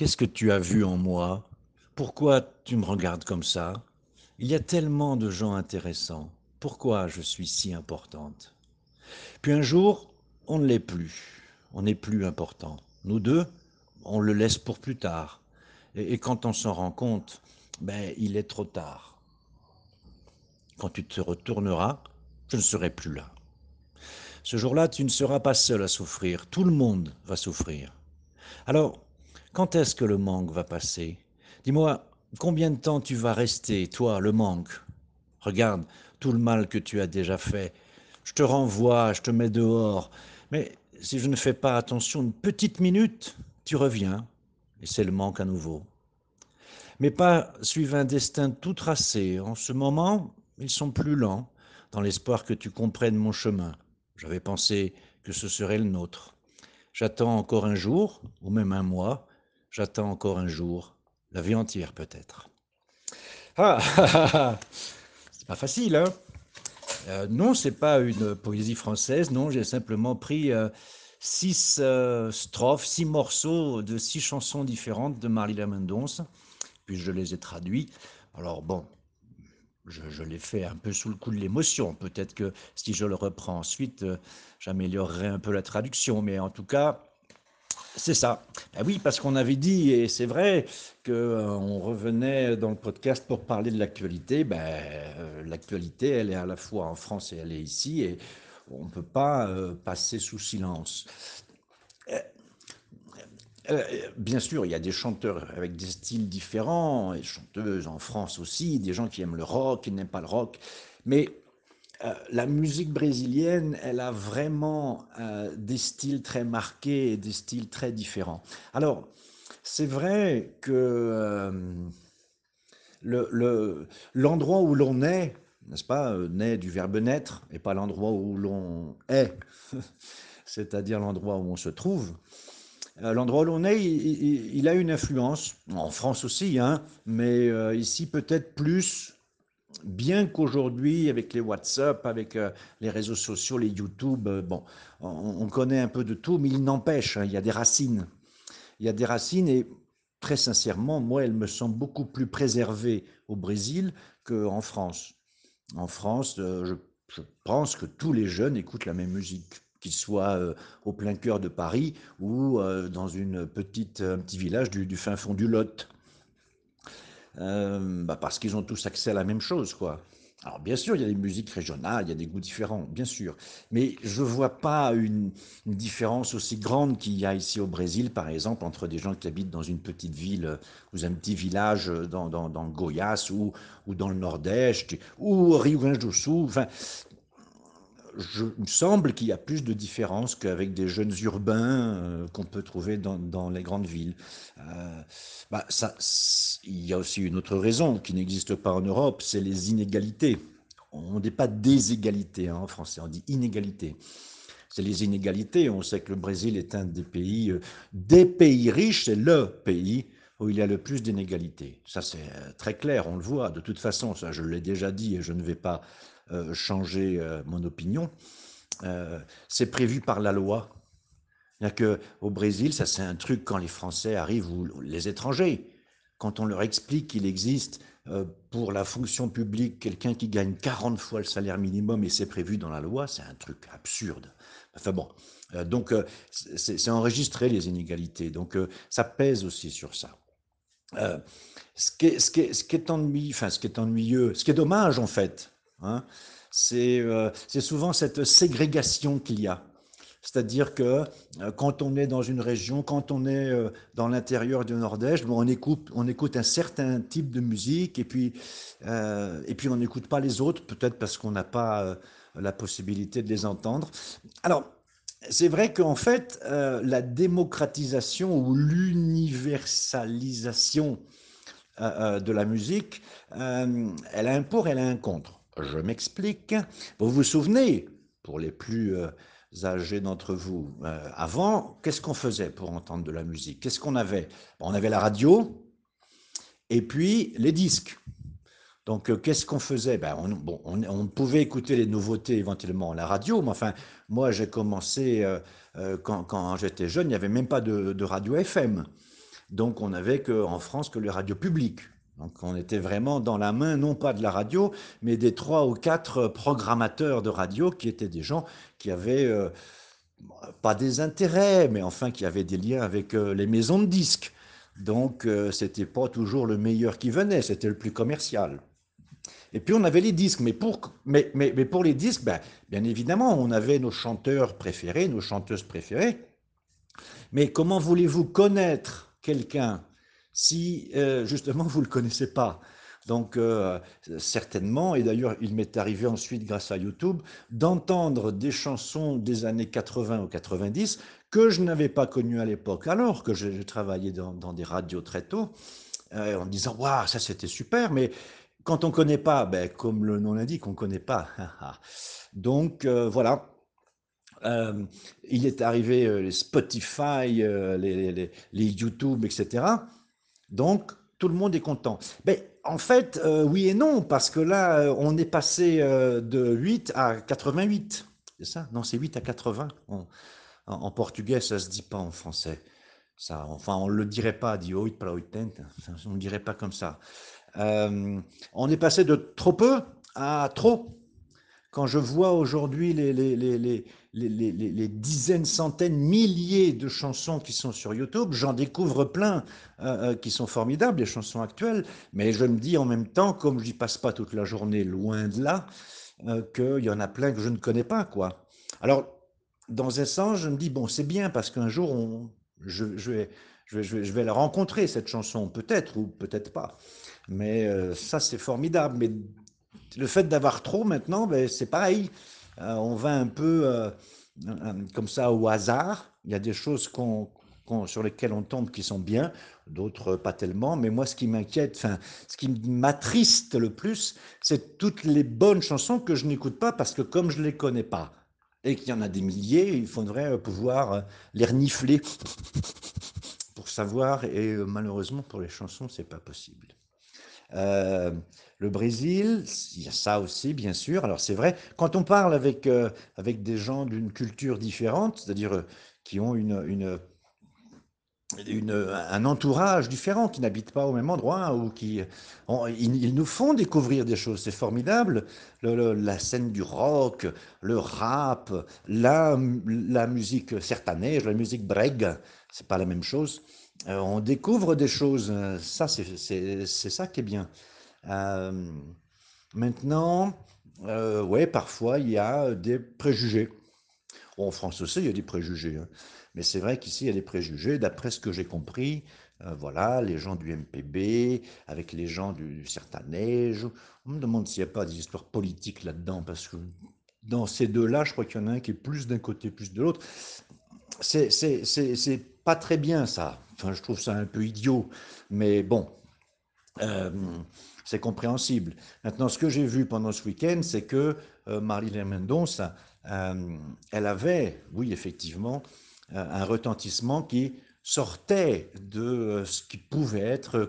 Qu'est-ce que tu as vu en moi? Pourquoi tu me regardes comme ça? Il y a tellement de gens intéressants. Pourquoi je suis si importante? Puis un jour, on ne l'est plus. On n'est plus important. Nous deux, on le laisse pour plus tard. Et, quand on s'en rend compte, ben, il est trop tard. Quand tu te retourneras, je ne serai plus là. Ce jour-là, tu ne seras pas seul à souffrir. Tout le monde va souffrir. Alors, quand est-ce que le manque va passer? Dis-moi, combien de temps tu vas rester, toi, le manque? Regarde tout le mal que tu as déjà fait. Je te renvoie, je te mets dehors. Mais si je ne fais pas attention une petite minute, tu reviens, et c'est le manque à nouveau. Mais pas suivre un destin tout tracé. En ce moment, ils sont plus lents, dans l'espoir que tu comprennes mon chemin. J'avais pensé que ce serait le nôtre. J'attends encore un jour, ou même un mois, J'attends encore un jour, la vie entière peut-être. Ah, c'est pas facile, hein euh, Non, c'est pas une poésie française. Non, j'ai simplement pris euh, six euh, strophes, six morceaux de six chansons différentes de Marie Mendonce, puis je les ai traduits. Alors bon, je, je l'ai fait un peu sous le coup de l'émotion. Peut-être que si je le reprends ensuite, j'améliorerai un peu la traduction, mais en tout cas, c'est ça. Ben oui, parce qu'on avait dit, et c'est vrai, qu'on euh, revenait dans le podcast pour parler de l'actualité. Ben, euh, l'actualité, elle est à la fois en France et elle est ici, et on ne peut pas euh, passer sous silence. Bien sûr, il y a des chanteurs avec des styles différents, et chanteuses en France aussi, des gens qui aiment le rock, qui n'aiment pas le rock, mais euh, la musique brésilienne, elle a vraiment euh, des styles très marqués et des styles très différents. Alors, c'est vrai que euh, l'endroit où l'on est, n'est-ce pas, naît du verbe naître, et pas l'endroit où l'on est, c'est-à-dire l'endroit où on se trouve. L'endroit où l'on est, il, a une influence, en France aussi, hein, mais ici peut-être plus bien qu'aujourd'hui, avec les WhatsApp, avec euh, les réseaux sociaux, les YouTube, euh, bon, on, connaît un peu de tout, mais il n'empêche, hein, il y a des racines. Il y a des racines et très sincèrement, moi, elles me semblent beaucoup plus préservées au Brésil qu'en France. En France, euh, je, pense que tous les jeunes écoutent la même musique qu'ils soient au plein cœur de Paris ou dans une petite, un petit village du fin fond du Lot. Euh, bah parce qu'ils ont tous accès à la même chose, quoi. Alors bien sûr, il y a des musiques régionales, il y a des goûts différents, bien sûr, mais je ne vois pas une, différence aussi grande qu'il y a ici au Brésil, par exemple, entre des gens qui habitent dans une petite ville euh, ou un petit village euh, dans, dans, Goiás ou, ou dans le Nord-Est ou Rio Grande do Sul. Enfin, je, il me semble qu'il y a plus de différences qu'avec des jeunes urbains euh, qu'on peut trouver dans, les grandes villes. Euh, bah il y a aussi une autre raison qui n'existe pas en Europe, c'est les inégalités. On ne dit pas des égalités hein, en français, on dit inégalités. C'est les inégalités. On sait que le Brésil est un des pays, euh, des pays riches, c'est le pays où il y a le plus d'inégalités. Ça, c'est très clair, on le voit. De toute façon, ça, je l'ai déjà dit et je ne vais pas changer euh, mon opinion. Euh, c'est prévu par la loi. Que au Brésil, ça c'est un truc quand les Français arrivent ou les étrangers, quand on leur explique qu'il existe pour la fonction publique quelqu'un qui gagne 40 fois le salaire minimum et c'est prévu dans la loi, c'est un truc absurde. Enfin bon, donc c'est enregistré les inégalités, donc ça pèse aussi sur ça. ennuyeux, ce qui est ennuyeux, ce qui est dommage en fait, Hein. Euh, c'est souvent cette ségrégation qu'il y a. C'est-à-dire que euh, quand on est dans une région, quand on est euh, dans l'intérieur du Nord-Est, on, écoute, on écoute un certain type de musique et puis, et puis on n'écoute pas les autres, peut-être parce qu'on n'a pas la possibilité de les entendre. Alors, c'est vrai qu'en fait, la démocratisation ou l'universalisation de la musique, elle a un pour, elle a un contre. Je m'explique. Vous vous souvenez, pour les plus euh, âgés d'entre vous, euh, avant, qu'est-ce qu'on faisait pour entendre de la musique? Qu'est-ce qu'on avait? On avait la radio et puis les disques. Donc, euh, qu'est-ce qu'on faisait? Ben, on, bon, on, pouvait écouter les nouveautés éventuellement à la radio, mais enfin, moi, j'ai commencé quand, j'étais jeune, il n'y avait même pas de, de radio FM. Donc on n'avait qu'en France que les radios publiques. Donc on était vraiment dans la main, non pas de la radio, mais des trois ou quatre programmateurs de radio qui étaient des gens qui avaient euh, pas des intérêts, mais enfin qui avaient des liens avec euh, les maisons de disques. Donc euh, c'était pas toujours le meilleur qui venait, c'était le plus commercial. Et puis on avait les disques, mais pour, mais, mais, mais pour les disques, ben, bien évidemment, on avait nos chanteurs préférés, nos chanteuses préférées. Mais comment voulez-vous connaître quelqu'un si euh, justement vous ne le connaissez pas donc euh, certainement, et d'ailleurs il m'est arrivé ensuite grâce à YouTube, d'entendre des chansons des années 80 ou 90 que je n'avais pas connues à l'époque, alors que j'ai travaillé dans, des radios très tôt, euh, en disant, waouh, ça c'était super, mais quand on ne connaît pas, ben, comme le nom l'indique, on ne connaît pas. Donc voilà. Il est arrivé les Spotify, les, YouTube, etc. Donc tout le monde est content. Mais en fait, oui et non, parce que là, on est passé de 8 à 88. C'est ça? Non, c'est 8 à 80. en, portugais, ça ne se dit pas en français. Ça, enfin, on ne le dirait pas, dit 8 para 80. On ne le dirait pas comme ça. Euh, on est passé de trop peu à trop. Quand je vois aujourd'hui les, dizaines, centaines, milliers de chansons qui sont sur YouTube, j'en découvre plein euh, euh, qui sont formidables, les chansons actuelles, mais je me dis en même temps, comme je n'y passe pas toute la journée, loin de là, qu'il y en a plein que je ne connais pas. quoi. Alors, dans un sens, je me dis, bon, c'est bien parce qu'un jour, je, vais, je, vais, la rencontrer, cette chanson, peut-être ou peut-être pas. Mais euh, ça, c'est formidable. Mais le fait d'avoir trop maintenant, ben, c'est pareil. Euh, on va un peu euh, comme ça au hasard. Il y a des choses qu'on sur lesquelles on tombe qui sont bien, d'autres pas tellement. Mais moi, ce qui m'inquiète, enfin, ce qui m'attriste le plus, c'est toutes les bonnes chansons que je n'écoute pas parce que comme je ne les connais pas et qu'il y en a des milliers, il faudrait pouvoir les renifler pour savoir. Et malheureusement, pour les chansons, c'est pas possible. Euh, le Brésil, il y a ça aussi, bien sûr. Alors c'est vrai, quand on parle avec, euh, avec des gens d'une culture différente, c'est-à-dire euh, qui ont une, une, un entourage différent, qui n'habitent pas au même endroit, ou qui, ils, nous font découvrir des choses. C'est formidable. la scène du rock, le rap, la, la musique certaneige, la musique breg, c'est pas la même chose. Euh, on découvre des choses. Euh, ça, c'est ça qui est bien. Euh, maintenant, ouais, parfois, il y a des préjugés. en France aussi, il y a des préjugés. Hein. Mais c'est vrai qu'ici, il y a des préjugés. D'après ce que j'ai compris, voilà, les gens du MPB, avec les gens du, certain neige. On me demande s'il n'y a pas des histoires politiques là-dedans, parce que dans ces deux-là, je crois qu'il y en a un qui est plus d'un côté, plus de l'autre. C'est pas très bien, ça. Enfin, je trouve ça un peu idiot, mais bon, euh, c'est compréhensible. Maintenant, ce que j'ai vu pendant ce week-end, c'est que euh, Marilyn Mendonça, euh, elle avait, oui, effectivement, un retentissement qui sortait de ce qui pouvait être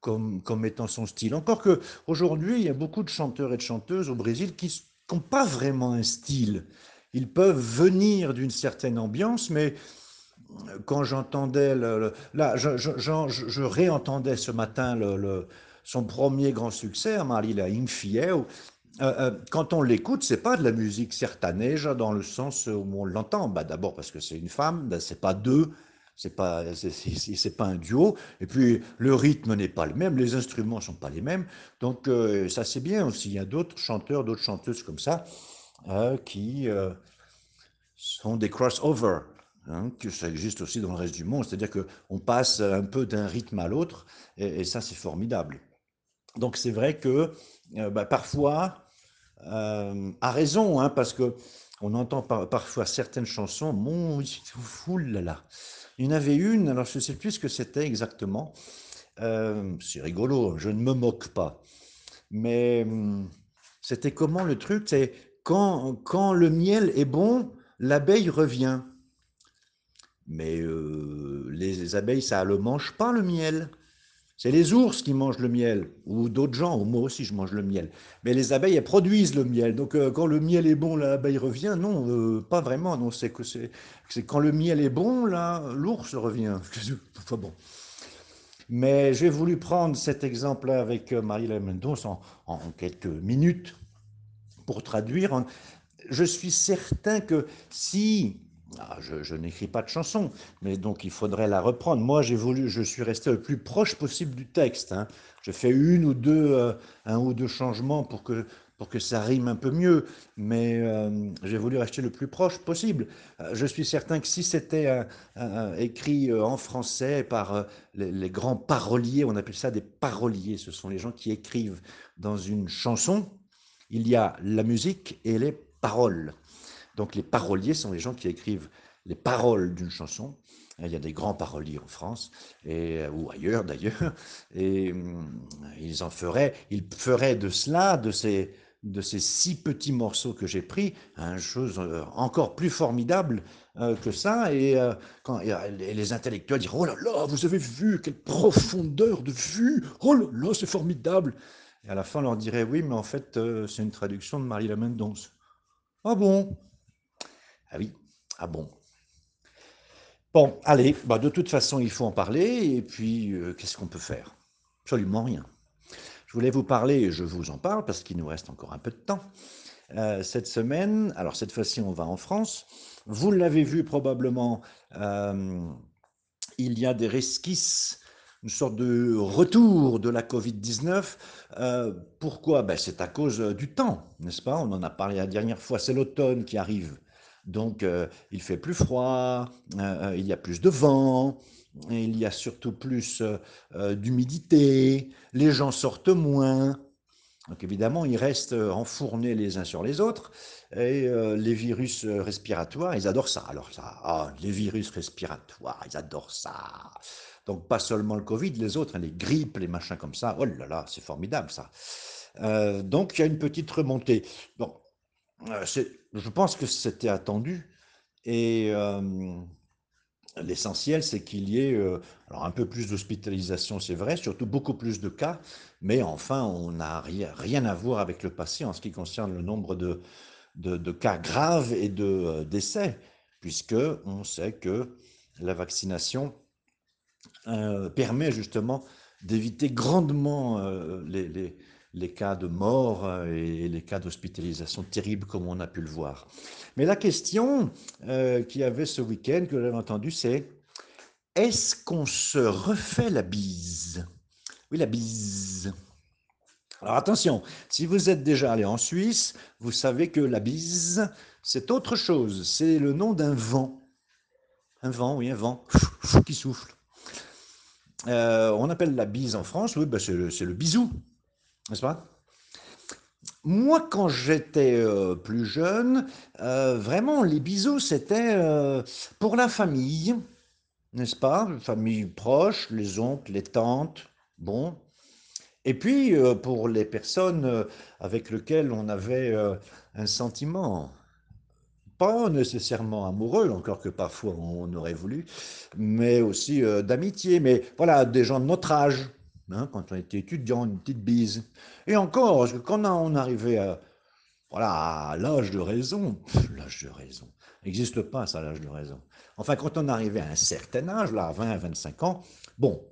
comme, comme étant son style. Encore que aujourd'hui, il y a beaucoup de chanteurs et de chanteuses au Brésil qui n'ont pas vraiment un style. Ils peuvent venir d'une certaine ambiance, mais quand j'entendais, le, là, je, réentendais ce matin son premier grand succès, Marlila Infiel. Euh, euh, quand on l'écoute, c'est pas de la musique certaneige dans le sens où on l'entend. Bah, D'abord parce que c'est une femme, ben, c'est pas deux, c'est pas c'est pas un duo. Et puis le rythme n'est pas le même, les instruments sont pas les mêmes. Donc euh, ça c'est bien aussi. Il y a d'autres chanteurs, d'autres chanteuses comme ça qui sont des crossovers. Hein, que ça existe aussi dans le reste du monde, c'est-à-dire qu'on passe un peu d'un rythme à l'autre, et, ça c'est formidable. Donc c'est vrai que euh, bah, parfois, euh, à raison, hein, parce que on entend parfois certaines chansons, mon fou là là. Il y en avait une, alors je ne sais plus ce que c'était exactement. Euh, c'est rigolo, je ne me moque pas. Mais hum, c'était comment le truc? C'est quand, le miel est bon, l'abeille revient. Mais euh, les abeilles, ça ne le mange pas, le miel. C'est les ours qui mangent le miel, ou d'autres gens, ou moi aussi je mange le miel. Mais les abeilles, elles produisent le miel. Donc euh, quand le miel est bon, l'abeille revient. Non, euh, pas vraiment. Non, c'est que c'est quand le miel est bon, l'ours revient. Bon. Mais j'ai voulu prendre cet exemple-là avec Marie-Hélène Mendonce en, en, quelques minutes pour traduire. Je suis certain que si ah, je, n'écris pas de chanson, mais donc il faudrait la reprendre. Moi, j'ai voulu, je suis resté le plus proche possible du texte. Hein. Je fais une ou deux, euh, un ou deux changements pour que pour que ça rime un peu mieux, mais euh, j'ai voulu rester le plus proche possible. Euh, je suis certain que si c'était écrit en français par les, grands paroliers, on appelle ça des paroliers, ce sont les gens qui écrivent dans une chanson, il y a la musique et les paroles. Donc les paroliers sont les gens qui écrivent les paroles d'une chanson. Il y a des grands paroliers en France et, euh, ou ailleurs d'ailleurs, et hum, ils en feraient, ils feraient de cela, de ces, de ces six petits morceaux que j'ai pris, une chose euh, encore plus formidable euh, que ça. Et quand les intellectuels diront Oh là là, vous avez vu, quelle profondeur de vue Oh là là, c'est formidable Et à la fin, on leur dirait Oui, mais en fait, c'est une traduction de Marie Lamendonce. Ah bon? Ah oui, ah bon. Bon, allez, bah de toute façon, il faut en parler, et puis euh, qu'est-ce qu'on peut faire? Absolument rien. Je voulais vous parler, et je vous en parle, parce qu'il nous reste encore un peu de temps. Euh, cette semaine, alors cette fois-ci, on va en France. Vous l'avez vu probablement, euh, il y a des resquisses une sorte de retour de la Covid-19. pourquoi? Ben, C'est à cause du temps, n'est-ce pas? On en a parlé la dernière fois, c'est l'automne qui arrive. Donc, euh, il fait plus froid, euh, euh, il y a plus de vent, il y a surtout plus d'humidité, les gens sortent moins. Donc évidemment, ils restent enfournés les uns sur les autres. Et les virus respiratoires, ils adorent ça. Alors ça, ah, les virus respiratoires, ils adorent ça. Donc pas seulement le Covid, les autres, hein, les grippes, les machins comme ça. Oh là là, c'est formidable ça. donc il y a une petite remontée. Bon, je pense que c'était attendu. Et l'essentiel, c'est qu'il y ait alors un peu plus d'hospitalisation, c'est vrai, surtout beaucoup plus de cas, mais enfin, on n'a rien, à voir avec le passé en ce qui concerne le nombre de, de, cas graves et de décès, puisque on sait que la vaccination permet justement d'éviter grandement les les cas de mort euh, et les cas d'hospitalisation terribles comme on a pu le voir. Mais la question euh, qu'il y avait ce week-end que j'avais entendu, c'est est-ce qu'on se refait la bise? Oui, la bise. Alors attention, si vous êtes déjà allé en Suisse, vous savez que la bise, c'est autre chose. C'est le nom d'un vent. Un vent, oui, un vent qui souffle. Euh, on appelle la bise en France, oui, ben c'est le bisou n'est-ce pas? Moi, quand j'étais euh, plus jeune, euh, vraiment, les bisous, c'était pour la famille, n'est-ce pas? Famille proche, les oncles, les tantes, bon. Et puis, pour les personnes avec lesquelles on avait un sentiment, pas nécessairement amoureux, encore que parfois on aurait voulu, mais aussi d'amitié, mais voilà, des gens de notre âge, Hein, quand on était étudiant, une petite bise. Et encore, parce que quand on arrivait à, voilà, l'âge de raison, l'âge de raison, n'existe pas ça, l'âge de raison. Enfin, quand on arrivait à un certain âge, là, à 20, 25 ans, bon,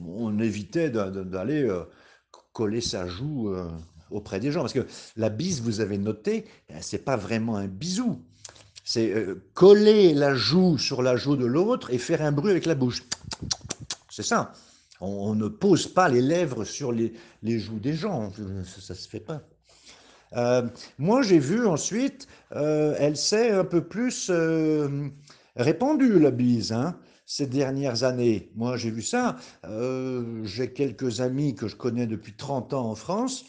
on évitait d'aller euh, coller sa joue euh, auprès des gens. Parce que la bise, vous avez noté, c'est pas vraiment un bisou. C'est euh, coller la joue sur la joue de l'autre et faire un bruit avec la bouche. C'est ça. On, ne pose pas les lèvres sur les, joues des gens, ça ne se fait pas. Euh, moi, j'ai vu ensuite, euh, elle s'est un peu plus répandue, la bise, hein, ces dernières années. Moi, j'ai vu ça. j'ai quelques amis que je connais depuis 30 ans en France.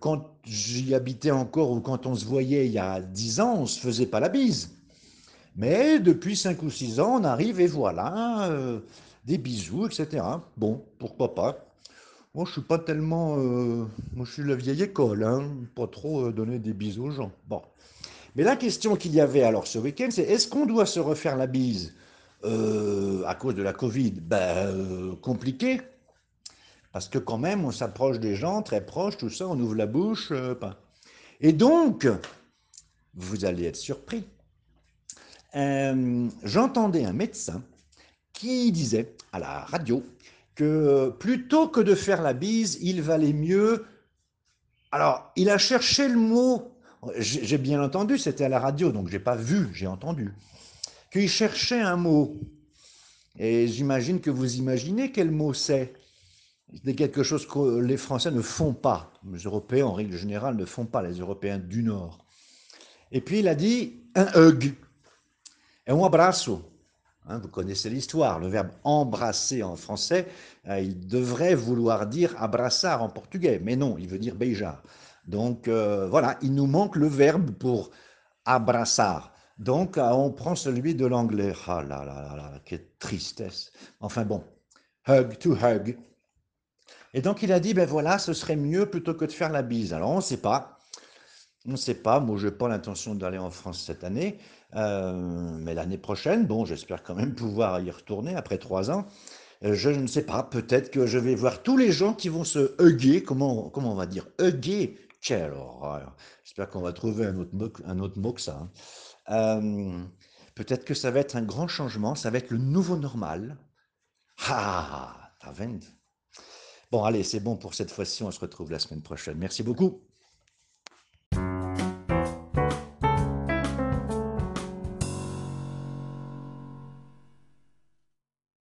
Quand j'y habitais encore ou quand on se voyait il y a 10 ans, on ne se faisait pas la bise. Mais depuis 5 ou 6 ans, on arrive et voilà des bisous, etc. Bon, pourquoi pas. Moi, je suis pas tellement... Euh, moi, je suis la vieille école, hein, pas trop euh, donner des bisous aux gens. Bon. Mais la question qu'il y avait alors ce week-end, c'est est-ce qu'on doit se refaire la bise euh, à cause de la Covid? Ben, compliqué. Parce que quand même, on s'approche des gens, très proches, tout ça, on ouvre la bouche. Euh, et donc, vous allez être surpris. Euh, j'entendais un médecin qui disait à la radio que plutôt que de faire la bise, il valait mieux... Alors, il a cherché le mot, j'ai bien entendu, c'était à la radio, donc j'ai pas vu, j'ai entendu, qu'il cherchait un mot. Et j'imagine que vous imaginez quel mot c'est. C'est quelque chose que les Français ne font pas. Les Européens, en règle générale, ne font pas, les Européens du Nord. Et puis il a dit un hug. Un abraço. Hein, vous connaissez l'histoire. Le verbe embrasser en français, euh, il devrait vouloir dire abraçar en portugais. Mais non, il veut dire beijar. Donc euh, voilà, il nous manque le verbe pour abraçar. Donc euh, on prend celui de l'anglais. Ah là là là là, quelle tristesse. Enfin bon, hug to hug. Et donc il a dit, ben voilà, ce serait mieux plutôt que de faire la bise. Alors on ne sait pas. On ne sait pas. Moi, je n'ai pas l'intention d'aller en France cette année. Euh, mais l'année prochaine, bon, j'espère quand même pouvoir y retourner après trois ans. Euh, je ne sais pas, peut-être que je vais voir tous les gens qui vont se hugger, comment, comment on va dire, hugger, quelle horreur. J'espère qu'on va trouver un autre mot, un autre mot que ça. Hein. Euh, peut-être que ça va être un grand changement, ça va être le nouveau normal. Ah, Bon, allez, c'est bon pour cette fois-ci, on se retrouve la semaine prochaine. Merci beaucoup.